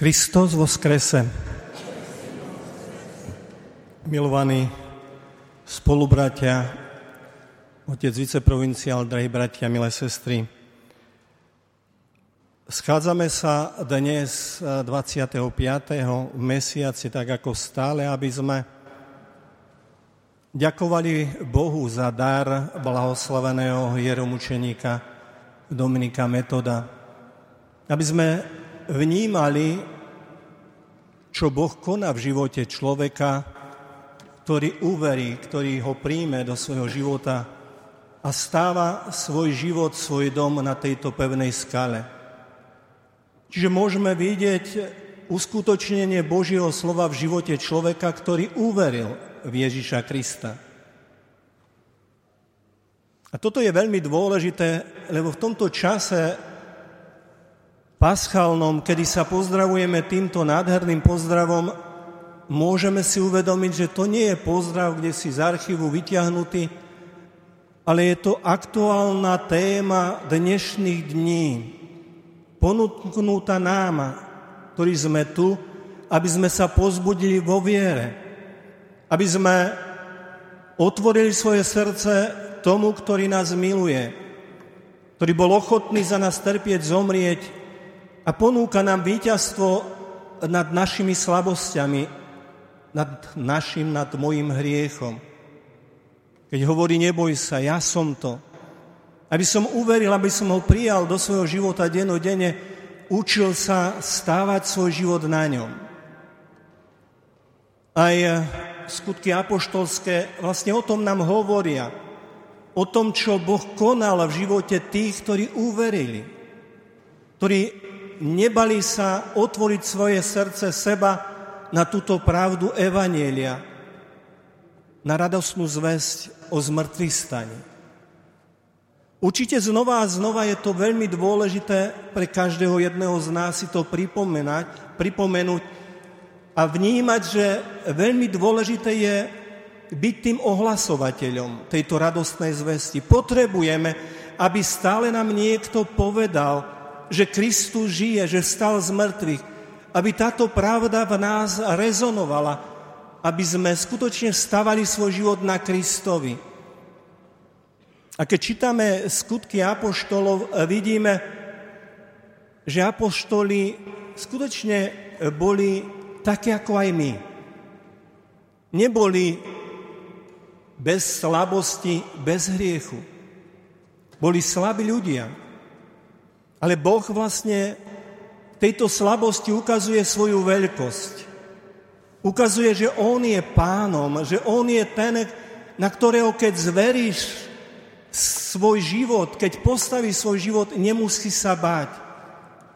Kristus vo skrese. Milovaní spolubratia, otec viceprovinciál, drahí bratia, milé sestry, Schádzame sa dnes 25. v mesiaci, tak ako stále, aby sme ďakovali Bohu za dar blahoslaveného hieromučeníka Dominika Metoda. Aby sme vnímali, čo Boh koná v živote človeka, ktorý uverí, ktorý ho príjme do svojho života a stáva svoj život, svoj dom na tejto pevnej skale. Čiže môžeme vidieť uskutočnenie Božieho slova v živote človeka, ktorý uveril v Ježiša Krista. A toto je veľmi dôležité, lebo v tomto čase paschálnom, kedy sa pozdravujeme týmto nádherným pozdravom, môžeme si uvedomiť, že to nie je pozdrav, kde si z archívu vyťahnutý, ale je to aktuálna téma dnešných dní, ponúknutá nám, ktorí sme tu, aby sme sa pozbudili vo viere, aby sme otvorili svoje srdce tomu, ktorý nás miluje, ktorý bol ochotný za nás trpieť, zomrieť a ponúka nám víťazstvo nad našimi slabosťami, nad našim, nad mojim hriechom. Keď hovorí, neboj sa, ja som to. Aby som uveril, aby som ho prijal do svojho života denodene, učil sa stávať svoj život na ňom. Aj skutky apoštolské vlastne o tom nám hovoria. O tom, čo Boh konal v živote tých, ktorí uverili. Ktorí nebali sa otvoriť svoje srdce seba na túto pravdu Evanielia, na radosnú zväzť o zmrtvý stane. Určite znova a znova je to veľmi dôležité pre každého jedného z nás si to pripomenať, pripomenúť a vnímať, že veľmi dôležité je byť tým ohlasovateľom tejto radostnej zvesti. Potrebujeme, aby stále nám niekto povedal, že Kristus žije, že vstal z mŕtvych, aby táto pravda v nás rezonovala, aby sme skutočne stavali svoj život na Kristovi. A keď čítame skutky apoštolov, vidíme, že apoštoli skutočne boli také ako aj my. Neboli bez slabosti, bez hriechu. Boli slabí ľudia. Ale Boh vlastne tejto slabosti ukazuje svoju veľkosť. Ukazuje, že On je pánom, že On je ten, na ktorého keď zveríš svoj život, keď postaví svoj život, nemusí sa báť.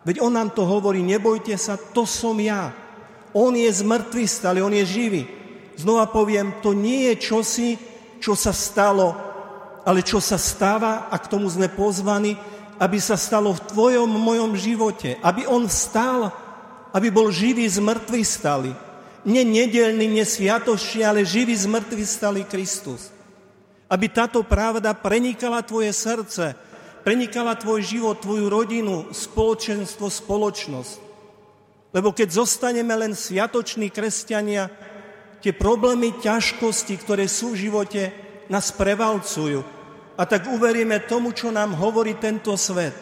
Veď On nám to hovorí, nebojte sa, to som ja. On je zmrtvý stále, On je živý. Znova poviem, to nie je čosi, čo sa stalo, ale čo sa stáva a k tomu sme pozvaní, aby sa stalo v tvojom, mojom živote. Aby on stál, aby bol živý z mŕtvych stali. Nie nedelný, nie sviatočný, ale živý z mŕtvych stali Kristus. Aby táto pravda prenikala tvoje srdce, prenikala tvoj život, tvoju rodinu, spoločenstvo, spoločnosť. Lebo keď zostaneme len sviatoční kresťania, tie problémy, ťažkosti, ktoré sú v živote, nás prevalcujú a tak uveríme tomu, čo nám hovorí tento svet.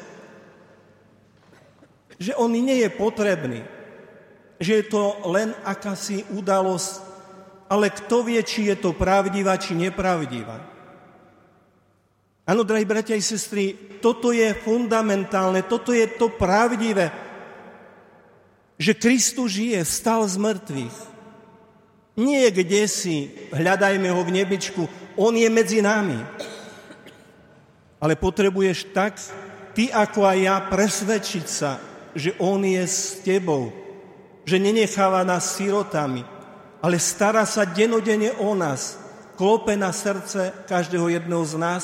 Že on nie je potrebný, že je to len akási udalosť, ale kto vie, či je to pravdivá, či nepravdivá. Áno, drahí bratia i sestry, toto je fundamentálne, toto je to pravdivé, že Kristus žije, stal z mŕtvych. Nie kde si, hľadajme ho v nebičku, on je medzi nami ale potrebuješ tak, ty ako aj ja, presvedčiť sa, že On je s tebou, že nenecháva nás sirotami, ale stará sa denodene o nás, klope na srdce každého jedného z nás,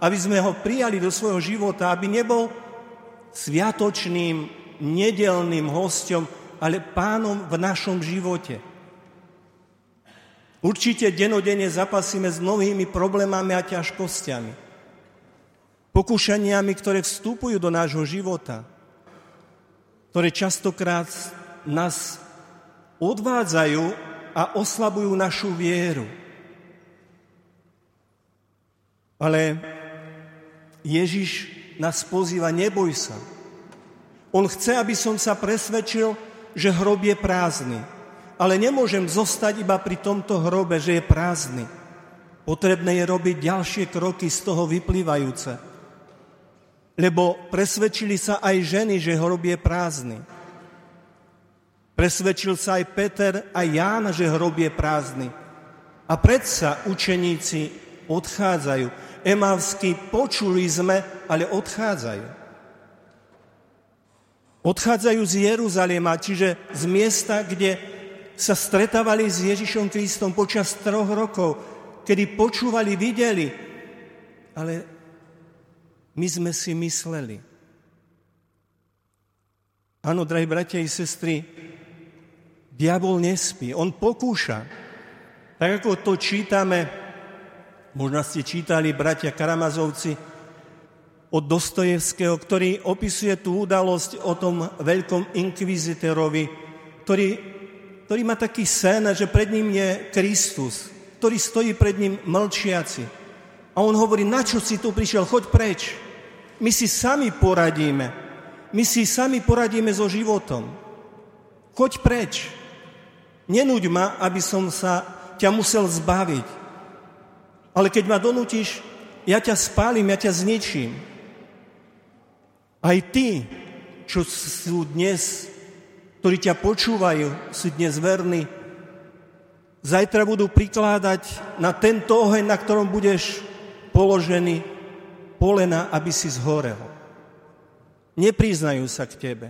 aby sme ho prijali do svojho života, aby nebol sviatočným, nedelným hostom, ale pánom v našom živote. Určite denodene zapasíme s mnohými problémami a ťažkosťami pokúšaniami, ktoré vstupujú do nášho života, ktoré častokrát nás odvádzajú a oslabujú našu vieru. Ale Ježiš nás pozýva, neboj sa. On chce, aby som sa presvedčil, že hrob je prázdny. Ale nemôžem zostať iba pri tomto hrobe, že je prázdny. Potrebné je robiť ďalšie kroky z toho vyplývajúce. Lebo presvedčili sa aj ženy, že hrob je prázdny. Presvedčil sa aj Peter a Ján, že hrob je prázdny. A predsa učeníci odchádzajú. Emavsky počuli sme, ale odchádzajú. Odchádzajú z Jeruzalema, čiže z miesta, kde sa stretávali s Ježišom Kristom počas troch rokov, kedy počúvali, videli. Ale my sme si mysleli. Áno, drahí bratia i sestry, diabol nespí, on pokúša. Tak ako to čítame, možno ste čítali bratia Karamazovci od Dostojevského, ktorý opisuje tú udalosť o tom veľkom inkvizitorovi, ktorý, ktorý má taký sen, že pred ním je Kristus, ktorý stojí pred ním mlčiaci. A on hovorí, na čo si tu prišiel, choď preč. My si sami poradíme. My si sami poradíme so životom. Choď preč. Nenúď ma, aby som sa ťa musel zbaviť. Ale keď ma donútiš, ja ťa spálim, ja ťa zničím. Aj ty, čo sú dnes, ktorí ťa počúvajú, sú dnes verní, zajtra budú prikládať na tento oheň, na ktorom budeš položený polena, aby si zhorel. Nepriznajú sa k tebe.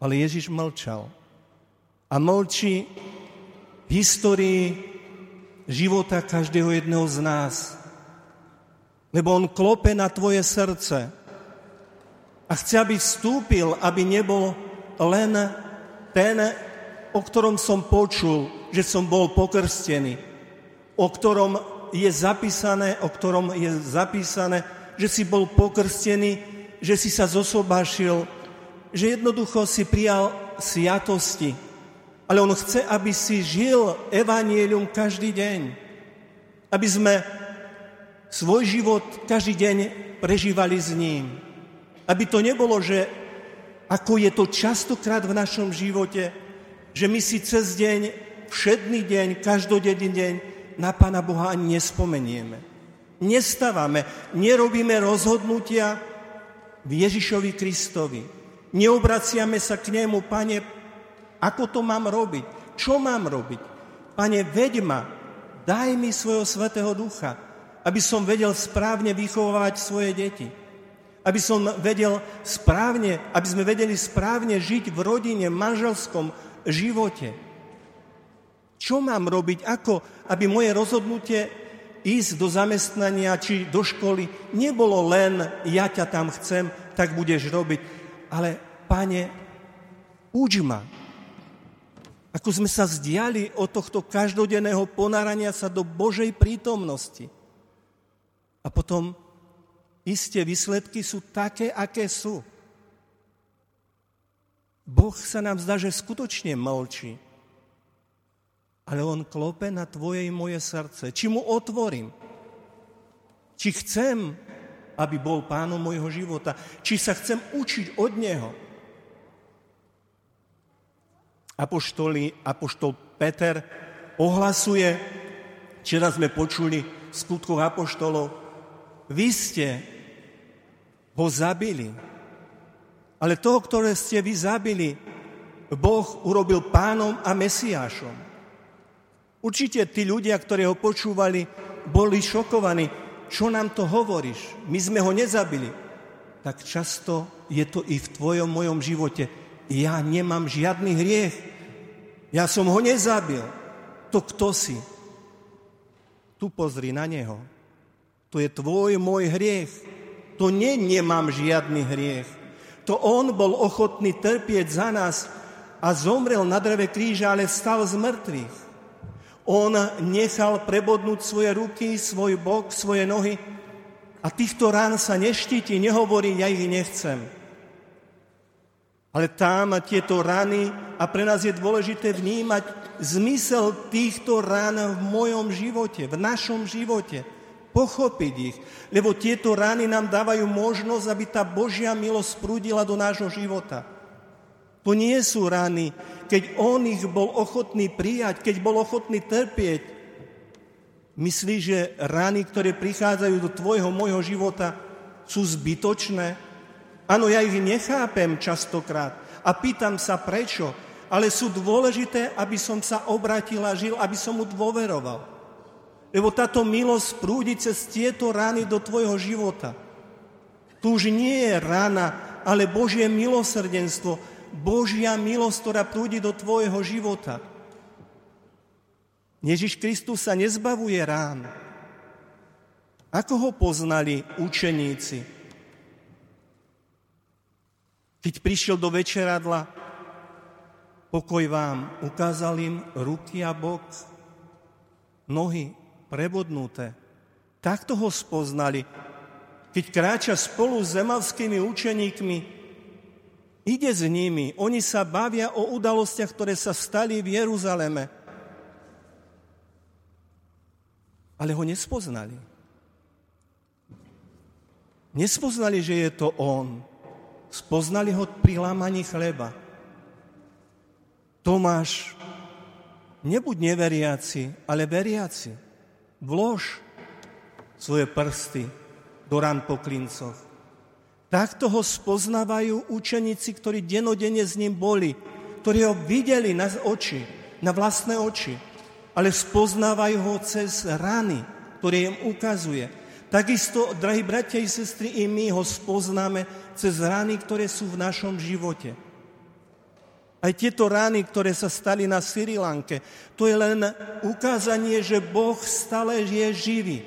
Ale Ježiš mlčal. A mlčí v histórii života každého jedného z nás. Lebo on klope na tvoje srdce a chce, aby vstúpil, aby nebol len ten, o ktorom som počul, že som bol pokrstený, o ktorom je zapísané, o ktorom je zapísané, že si bol pokrstený, že si sa zosobášil, že jednoducho si prijal sviatosti. Ale on chce, aby si žil evanielium každý deň. Aby sme svoj život každý deň prežívali s ním. Aby to nebolo, že ako je to častokrát v našom živote, že my si cez deň, všedný deň, každodenný deň na Pána Boha ani nespomenieme. Nestávame, nerobíme rozhodnutia v Ježišovi Kristovi. Neobraciame sa k nemu, Pane, ako to mám robiť? Čo mám robiť? Pane, veď ma, daj mi svojho Svetého Ducha, aby som vedel správne vychovávať svoje deti. Aby som vedel správne, aby sme vedeli správne žiť v rodine, manželskom, živote. Čo mám robiť? Ako, aby moje rozhodnutie ísť do zamestnania či do školy nebolo len ja ťa tam chcem, tak budeš robiť. Ale, pane, uč ma. Ako sme sa zdiali od tohto každodenného ponárania sa do Božej prítomnosti. A potom isté výsledky sú také, aké sú. Boh sa nám zdá, že skutočne mlčí. Ale On klope na tvoje i moje srdce. Či mu otvorím? Či chcem, aby bol pánom môjho života? Či sa chcem učiť od Neho? Apoštoli, Apoštol Peter ohlasuje, včera sme počuli v skutkoch Apoštolov, vy ste ho zabili, ale toho, ktoré ste vy zabili, Boh urobil pánom a mesiášom. Určite tí ľudia, ktorí ho počúvali, boli šokovaní. Čo nám to hovoríš? My sme ho nezabili. Tak často je to i v tvojom mojom živote. Ja nemám žiadny hriech. Ja som ho nezabil. To kto si? Tu pozri na neho. To je tvoj môj hriech. To nie nemám žiadny hriech. To on bol ochotný trpieť za nás a zomrel na dreve kríža, ale vstal z mŕtvych. On nechal prebodnúť svoje ruky, svoj bok, svoje nohy a týchto rán sa neštíti, nehovorí, ja ich nechcem. Ale tam tieto rany, a pre nás je dôležité vnímať zmysel týchto rán v mojom živote, v našom živote. Pochopiť ich, lebo tieto rany nám dávajú možnosť, aby tá Božia milosť prúdila do nášho života. To nie sú rany, keď On ich bol ochotný prijať, keď bol ochotný trpieť. Myslíš, že rany, ktoré prichádzajú do tvojho, môjho života, sú zbytočné? Áno, ja ich nechápem častokrát a pýtam sa prečo, ale sú dôležité, aby som sa obratil a žil, aby som mu dôveroval. Lebo táto milosť prúdi cez tieto rány do tvojho života. Tu už nie je rána, ale Božie milosrdenstvo, Božia milosť, ktorá prúdi do tvojho života. Ježiš Kristus sa nezbavuje rán. Ako ho poznali učeníci? Keď prišiel do večeradla, pokoj vám, ukázal im ruky a bok, nohy prebodnuté. Takto ho spoznali. Keď kráča spolu s zemavskými učeníkmi, ide s nimi, oni sa bavia o udalostiach, ktoré sa stali v Jeruzaleme. Ale ho nespoznali. Nespoznali, že je to on. Spoznali ho pri lámaní chleba. Tomáš, nebuď neveriaci, ale veriaci. Vlož svoje prsty do rán po klincoch. Takto ho spoznávajú učeníci, ktorí denodene s ním boli, ktorí ho videli na oči, na vlastné oči, ale spoznávajú ho cez rany, ktoré im ukazuje. Takisto, drahí bratia i sestry, i my ho spoznáme cez rány, ktoré sú v našom živote. Aj tieto rány, ktoré sa stali na Sri Lanke, to je len ukázanie, že Boh stále je živý.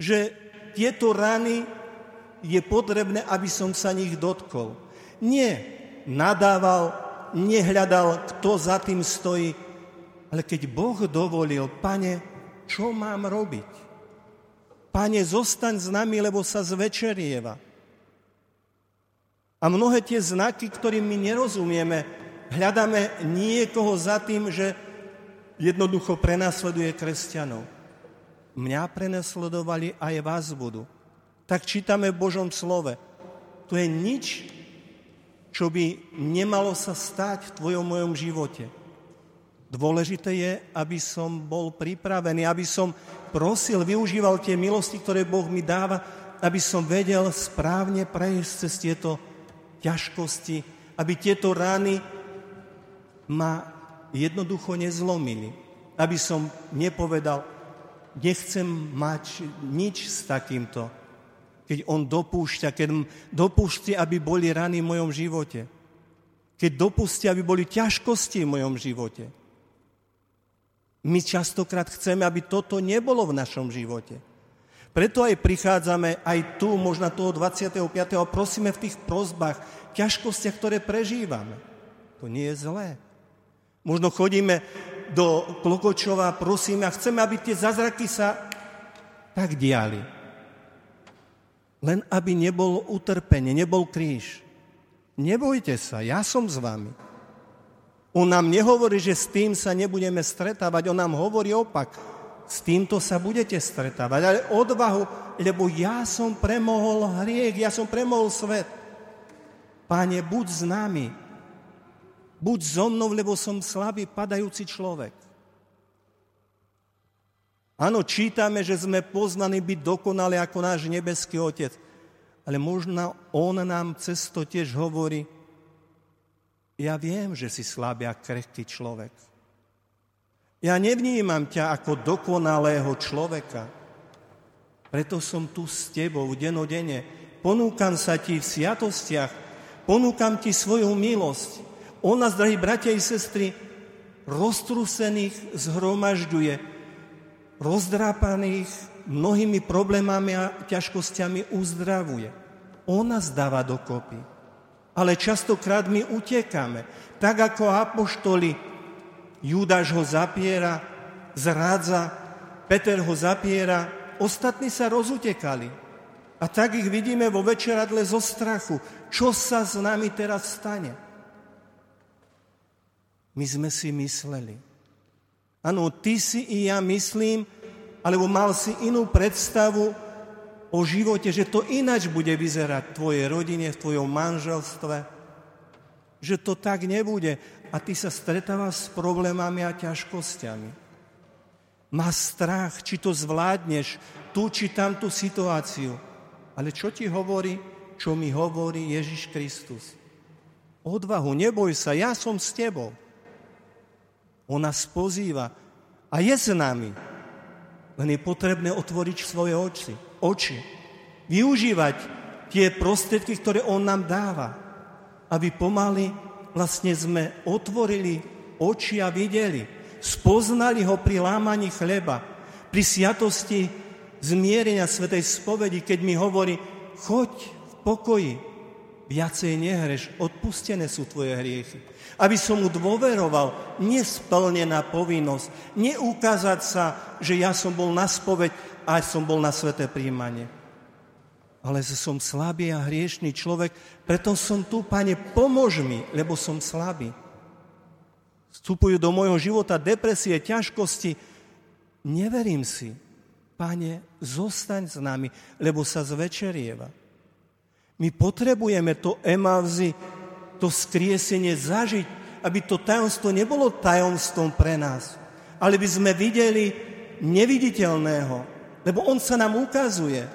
Že tieto rány je potrebné, aby som sa nich dotkol. Nie nadával, nehľadal, kto za tým stojí, ale keď Boh dovolil, pane, čo mám robiť? Pane, zostaň s nami, lebo sa zvečerieva. A mnohé tie znaky, ktorým my nerozumieme, hľadáme niekoho za tým, že jednoducho prenasleduje kresťanov. Mňa prenasledovali aj vás budú. Tak čítame v Božom slove. To je nič, čo by nemalo sa stať v tvojom mojom živote. Dôležité je, aby som bol pripravený, aby som prosil, využíval tie milosti, ktoré Boh mi dáva, aby som vedel správne prejsť cez tieto ťažkosti, aby tieto rány ma jednoducho nezlomili. Aby som nepovedal, nechcem mať nič s takýmto. Keď on dopúšťa, keď dopúšťa, aby boli rany v mojom živote. Keď dopustia, aby boli ťažkosti v mojom živote. My častokrát chceme, aby toto nebolo v našom živote. Preto aj prichádzame aj tu, možno toho 25. a prosíme v tých prozbách, ťažkostiach, ktoré prežívame. To nie je zlé. Možno chodíme do Klokočova, prosíme a chceme, aby tie zázraky sa tak diali. Len aby nebol utrpenie, nebol kríž. Nebojte sa, ja som s vami. On nám nehovorí, že s tým sa nebudeme stretávať, on nám hovorí opak s týmto sa budete stretávať. Ale odvahu, lebo ja som premohol hriech, ja som premohol svet. Páne, buď s nami. Buď so mnou, lebo som slabý, padajúci človek. Áno, čítame, že sme poznaní byť dokonali ako náš nebeský Otec. Ale možno On nám cez to tiež hovorí, ja viem, že si slabý a krehký človek. Ja nevnímam ťa ako dokonalého človeka. Preto som tu s tebou denodene. Ponúkam sa ti v sviatostiach, ponúkam ti svoju milosť. On nás, drahí bratia i sestry, roztrusených zhromažďuje, rozdrápaných mnohými problémami a ťažkosťami uzdravuje. On nás dáva dokopy. Ale častokrát my utekáme, tak ako apoštoli Judáš ho zapiera, zrádza, Peter ho zapiera, ostatní sa rozutekali. A tak ich vidíme vo večeradle zo strachu. Čo sa s nami teraz stane? My sme si mysleli. Áno, ty si i ja myslím, alebo mal si inú predstavu o živote, že to inač bude vyzerať v tvojej rodine, v tvojom manželstve, že to tak nebude a ty sa stretávaš s problémami a ťažkosťami. Má strach, či to zvládneš, tú či tamtú situáciu. Ale čo ti hovorí, čo mi hovorí Ježiš Kristus? Odvahu, neboj sa, ja som s tebou. On nás pozýva a je s nami. Len je potrebné otvoriť svoje oči. oči. Využívať tie prostriedky, ktoré On nám dáva. Aby pomaly vlastne sme otvorili oči a videli. Spoznali Ho pri lámaní chleba, pri sviatosti zmierenia Svetej spovedi, keď mi hovorí, choď v pokoji, viacej nehreš, odpustené sú tvoje hriechy. Aby som mu dôveroval, nesplnená povinnosť, neukázať sa, že ja som bol na spoveď a som bol na sveté príjmanie. Ale som slabý a hriešný človek, preto som tu, pane, pomôž mi, lebo som slabý. Vstupujú do môjho života depresie, ťažkosti. Neverím si, Pane, zostaň s nami, lebo sa zvečerieva. My potrebujeme to emavzy, to skriesenie zažiť, aby to tajomstvo nebolo tajomstvom pre nás, ale by sme videli neviditeľného, lebo on sa nám ukazuje.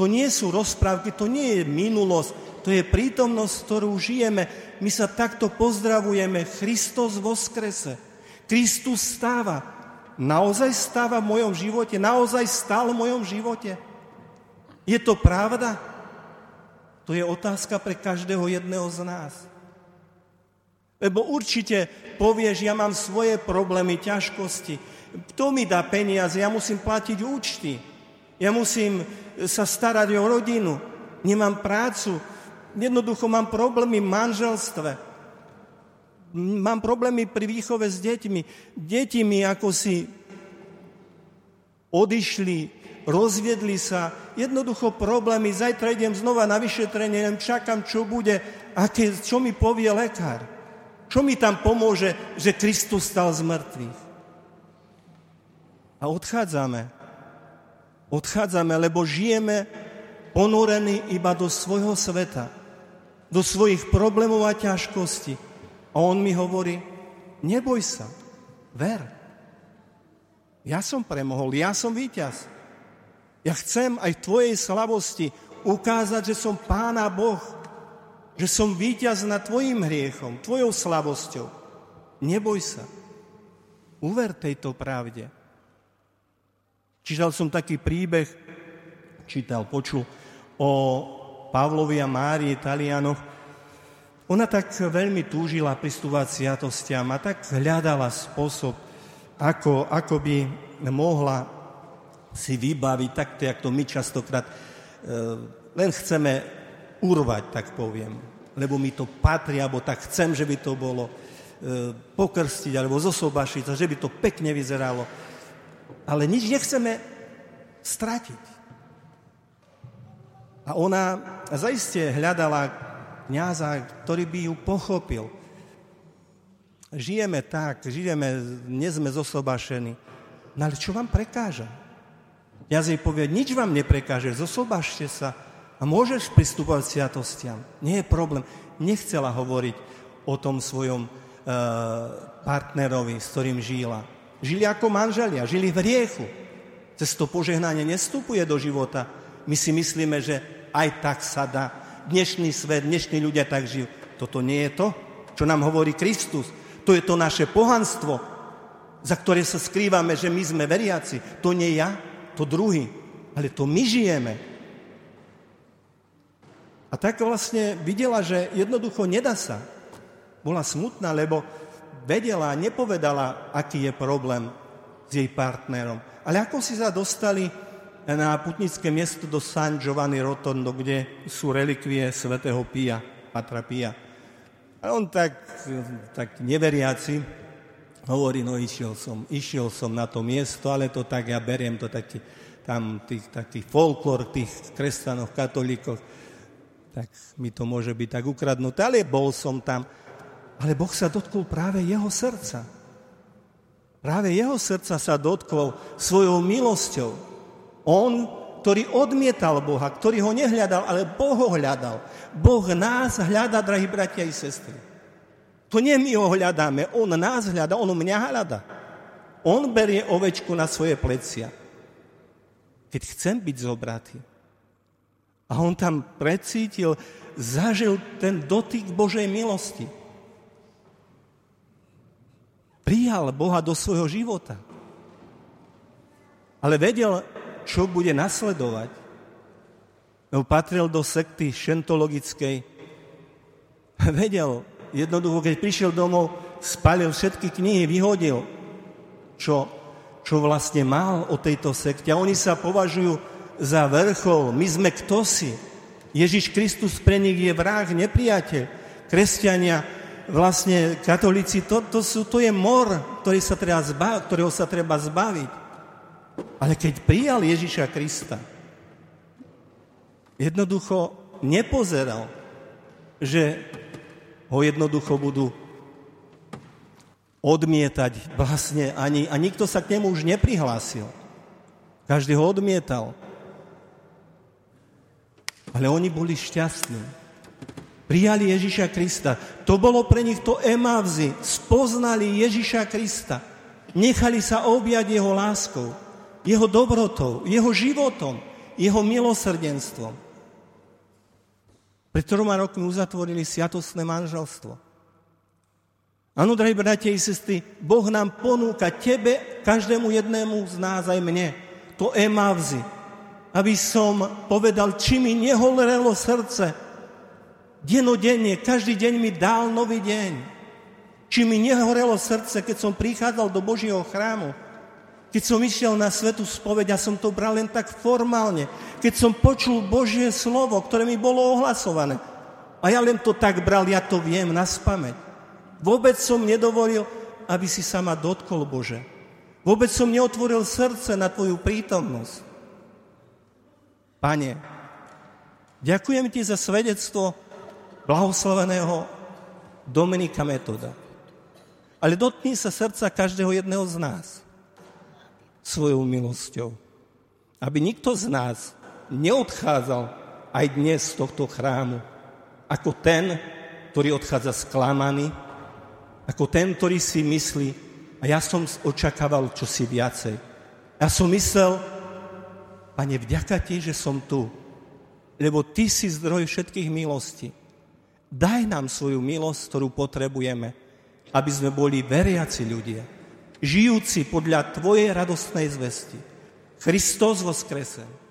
To nie sú rozprávky, to nie je minulosť, to je prítomnosť, ktorú žijeme. My sa takto pozdravujeme. Kristus skrese. Kristus stáva naozaj stáva v mojom živote? Naozaj stál v mojom živote? Je to pravda? To je otázka pre každého jedného z nás. Lebo určite povieš, ja mám svoje problémy, ťažkosti. Kto mi dá peniaze? Ja musím platiť účty. Ja musím sa starať o rodinu. Nemám prácu. Jednoducho mám problémy v manželstve mám problémy pri výchove s deťmi. Deti mi ako si odišli, rozviedli sa, jednoducho problémy, zajtra idem znova na vyšetrenie, neviem, čakám, čo bude, aké, čo mi povie lekár. Čo mi tam pomôže, že Kristus stal z mŕtvych. A odchádzame. Odchádzame, lebo žijeme ponorení iba do svojho sveta, do svojich problémov a ťažkostí. A on mi hovorí, neboj sa, ver. Ja som premohol, ja som víťaz. Ja chcem aj v tvojej slavosti ukázať, že som Pána Boh, že som víťaz nad tvojim hriechom, tvojou slabosťou. Neboj sa. Uver tejto pravde. Čítal som taký príbeh, čítal, počul o Pavlovi a Márii Talianoch, ona tak veľmi túžila pristúvať sviatostiam a tak hľadala spôsob, ako, ako by mohla si vybaviť takto, jak to my častokrát e, len chceme urvať, tak poviem. Lebo mi to patrí, alebo tak chcem, že by to bolo e, pokrstiť, alebo zosobašiť, že by to pekne vyzeralo. Ale nič nechceme stratiť. A ona zaiste hľadala kniaza, ktorý by ju pochopil. Žijeme tak, žijeme, nie sme zosobašení. No ale čo vám prekáža? Kniaz jej povie, nič vám neprekáže, zosobašte sa a môžeš pristúpať k sviatostiam. Nie je problém. Nechcela hovoriť o tom svojom e, partnerovi, s ktorým žila. Žili ako manželia, žili v riechu. Cez to požehnanie nestupuje do života. My si myslíme, že aj tak sa dá dnešný svet, dnešní ľudia tak žijú. Toto nie je to, čo nám hovorí Kristus. To je to naše pohanstvo, za ktoré sa skrývame, že my sme veriaci. To nie ja, to druhý, ale to my žijeme. A tak vlastne videla, že jednoducho nedá sa. Bola smutná, lebo vedela, nepovedala, aký je problém s jej partnerom. Ale ako si sa dostali na putnické miesto do San Giovanni Rotondo, kde sú relikvie svätého Pia, Patra Pia. A on tak, tak neveriaci hovorí, no išiel som, išiel som na to miesto, ale to tak, ja beriem to taký tam tých takých folklór tých kresťanov, katolíkov, tak mi to môže byť tak ukradnuté, ale bol som tam. Ale Boh sa dotkol práve jeho srdca. Práve jeho srdca sa dotkol svojou milosťou. On, ktorý odmietal Boha, ktorý ho nehľadal, ale Boh ho hľadal. Boh nás hľadá, drahí bratia i sestry. To nie my ho hľadáme, on nás hľadá, on mňa hľadá. On berie ovečku na svoje plecia. Keď chcem byť zobratý. A on tam precítil, zažil ten dotyk Božej milosti. Prijal Boha do svojho života. Ale vedel, čo bude nasledovať. Patril do sekty šentologickej. Vedel, jednoducho, keď prišiel domov, spalil všetky knihy, vyhodil, čo, čo vlastne mal o tejto sekte. Oni sa považujú za vrchol. My sme kto si? Ježiš Kristus pre nich je vrah, nepriateľ. Kresťania, vlastne katolíci, to, to, sú, to je mor, ktorý sa treba zba, ktorého sa treba zbaviť. Ale keď prijal Ježiša Krista, jednoducho nepozeral, že ho jednoducho budú odmietať vlastne ani, a nikto sa k nemu už neprihlásil. Každý ho odmietal. Ale oni boli šťastní. Prijali Ježiša Krista. To bolo pre nich to emavzy. Spoznali Ježiša Krista. Nechali sa objať jeho láskou, jeho dobrotou, jeho životom, jeho milosrdenstvom. Pred troma rokmi uzatvorili sviatostné manželstvo. Áno, drahí bratia i sestry, Boh nám ponúka tebe, každému jednému z nás, aj mne, to emavzy, aby som povedal, či mi neholrelo srdce. Denodenne, každý deň mi dal nový deň. Či mi nehorelo srdce, keď som prichádzal do Božieho chrámu. Keď som išiel na svetu spoveď, ja som to bral len tak formálne. Keď som počul Božie slovo, ktoré mi bolo ohlasované. A ja len to tak bral, ja to viem na spameť. Vôbec som nedovolil, aby si sa ma dotkol, Bože. Vôbec som neotvoril srdce na Tvoju prítomnosť. Pane, ďakujem Ti za svedectvo blahoslaveného Dominika Metoda. Ale dotkni sa srdca každého jedného z nás svojou milosťou. Aby nikto z nás neodchádzal aj dnes z tohto chrámu ako ten, ktorý odchádza sklamaný, ako ten, ktorý si myslí, a ja som očakával čosi viacej. Ja som myslel, Pane, vďaka Ti, že som tu, lebo Ty si zdroj všetkých milostí. Daj nám svoju milosť, ktorú potrebujeme, aby sme boli veriaci ľudia, žijúci podľa Tvojej radostnej zvesti. Kristus voskresený.